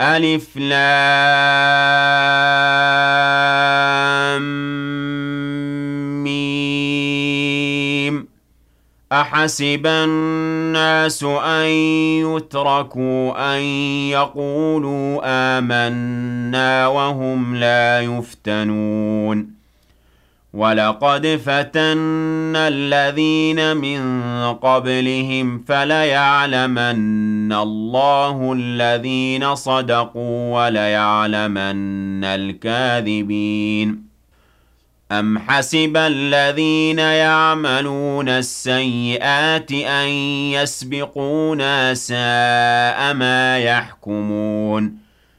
ألف لام ميم. أحسب الناس أن يتركوا أن يقولوا آمنا وهم لا يفتنون. وَلَقَدْ فَتَنَّا الَّذِينَ مِن قَبْلِهِمْ فَلَيَعْلَمَنَّ اللَّهُ الَّذِينَ صَدَقُوا وَلَيَعْلَمَنَّ الْكَاذِبِينَ أَمْ حَسِبَ الَّذِينَ يَعْمَلُونَ السَّيِّئَاتِ أَن يَسْبِقُونَا سَاءَ مَا يَحْكُمُونَ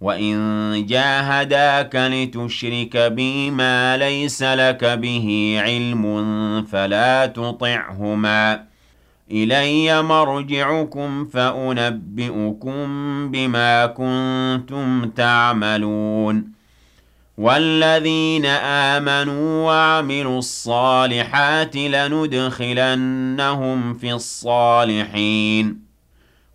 وَإِن جَاهَدَاكَ لِتُشْرِكَ بِي مَا لَيْسَ لَكَ بِهِ عِلْمٌ فَلَا تُطِعْهُمَا ۚ إِلَيَّ مَرْجِعُكُمْ فَأُنَبِّئُكُم بِمَا كُنتُمْ تَعْمَلُونَ وَالَّذِينَ آمَنُوا وَعَمِلُوا الصَّالِحَاتِ لَنُدْخِلَنَّهُمْ فِي الصَّالِحِينَ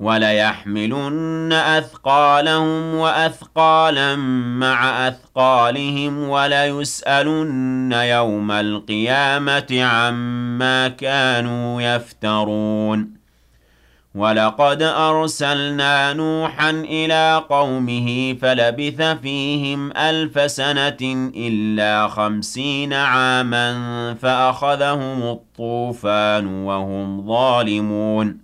وَلَيَحْمِلُنَّ أَثْقَالَهُمْ وَأَثْقَالًا مَّعَ أَثْقَالِهِمْ وَلَيُسْأَلُنَّ يَوْمَ الْقِيَامَةِ عَمَّا كَانُوا يَفْتَرُونَ وَلَقَدْ أَرْسَلْنَا نُوحًا إِلَىٰ قَوْمِهِ فَلَبِثَ فِيهِمْ أَلْفَ سَنَةٍ إِلَّا خَمْسِينَ عَامًا فَأَخَذَهُمُ الطُّوفَانُ وَهُمْ ظَالِمُونَ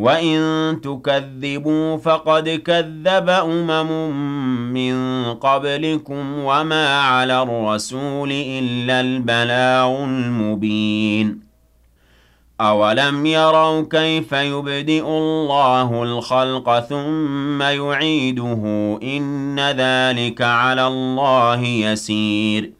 وَإِن تُكَذِّبُوا فَقَدْ كَذَّبَ أُمَمٌ مِّن قَبْلِكُمْ ۖ وَمَا عَلَى الرَّسُولِ إِلَّا الْبَلَاغُ الْمُبِينُ أَوَلَمْ يَرَوْا كَيْفَ يُبْدِئُ اللَّهُ الْخَلْقَ ثُمَّ يُعِيدُهُ ۚ إِنَّ ذَٰلِكَ عَلَى اللَّهِ يَسِيرٌ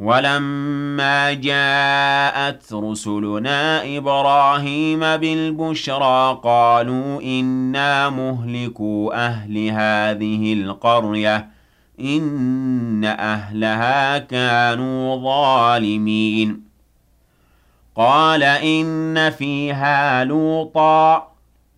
ولما جاءت رسلنا إبراهيم بالبشرى قالوا إنا مهلكوا أهل هذه القرية إن أهلها كانوا ظالمين. قال إن فيها لوطا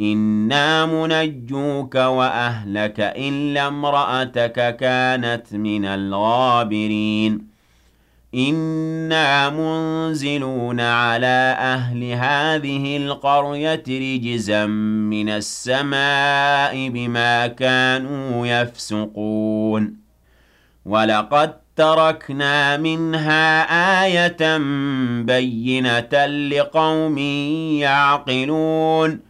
إنا منجوك وأهلك إلا امرأتك كانت من الغابرين. إنا منزلون على أهل هذه القرية رجزا من السماء بما كانوا يفسقون. ولقد تركنا منها آية بينة لقوم يعقلون.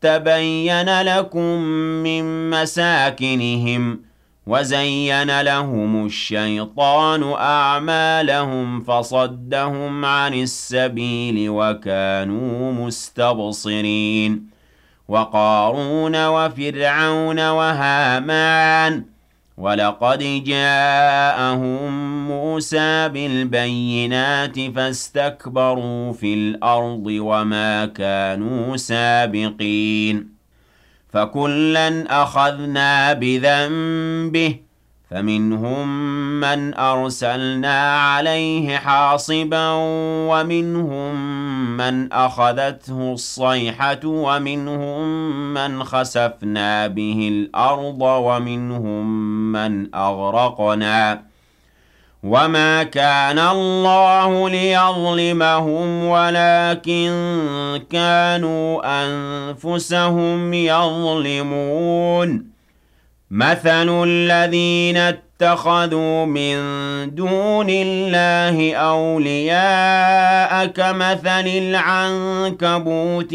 تبين لكم من مساكنهم وزين لهم الشيطان أعمالهم فصدهم عن السبيل وكانوا مستبصرين وقارون وفرعون وهامان ولقد جاءهم موسى بالبينات فاستكبروا في الأرض وما كانوا سابقين فكلا أخذنا بذنبه فمنهم من أرسلنا عليه حاصبا ومنهم من أخذته الصيحة ومنهم من خسفنا به الأرض ومنهم من أغرقنا وما كان الله ليظلمهم ولكن كانوا أنفسهم يظلمون. مثل الذين اتخذوا من دون الله أولياء كمثل العنكبوت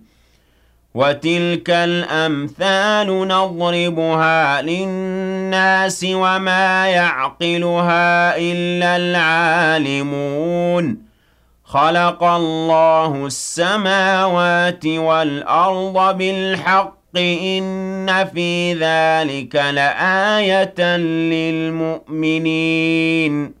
وتلك الأمثال نضربها للناس وما يعقلها إلا العالمون خلق الله السماوات والأرض بالحق إن في ذلك لآية للمؤمنين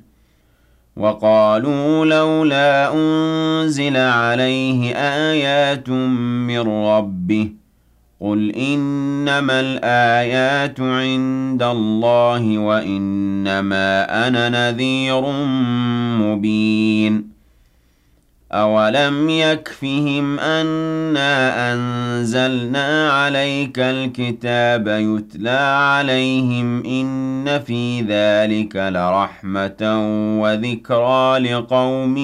وقالوا لولا أنزل عليه آيات من ربه قل إنما الآيات عند الله وإنما أنا نذير مبين أولم يكفهم أنا أنزلنا عليك الكتاب يتلى عليهم إن في ذلك لرحمة وذكرى لقوم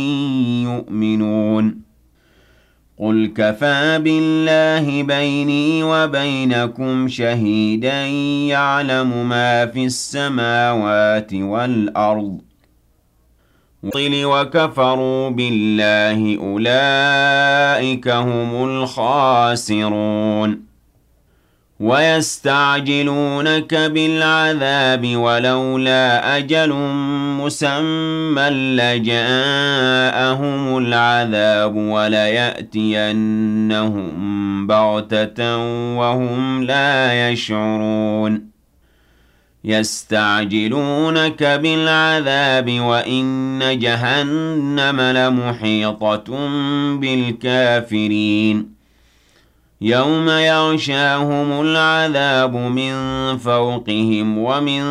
يؤمنون قل كفى بالله بيني وبينكم شهيدا يعلم ما في السماوات والأرض طل وكفروا بالله أولئك هم الخاسرون. ويستعجلونك بالعذاب ولولا أجل مسمى لجاءهم العذاب وليأتينهم بغتة وهم لا يشعرون. يستعجلونك بالعذاب وإن جهنم لمحيطة بالكافرين. يوم يغشاهم العذاب من فوقهم ومن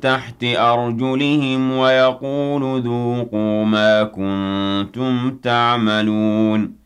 تحت أرجلهم ويقول ذوقوا ما كنتم تعملون.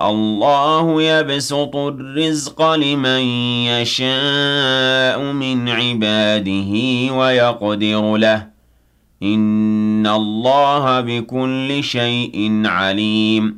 الله يبسط الرزق لمن يشاء من عباده ويقدر له. إن الله بكل شيء عليم.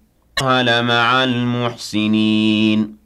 لمع المحسنين.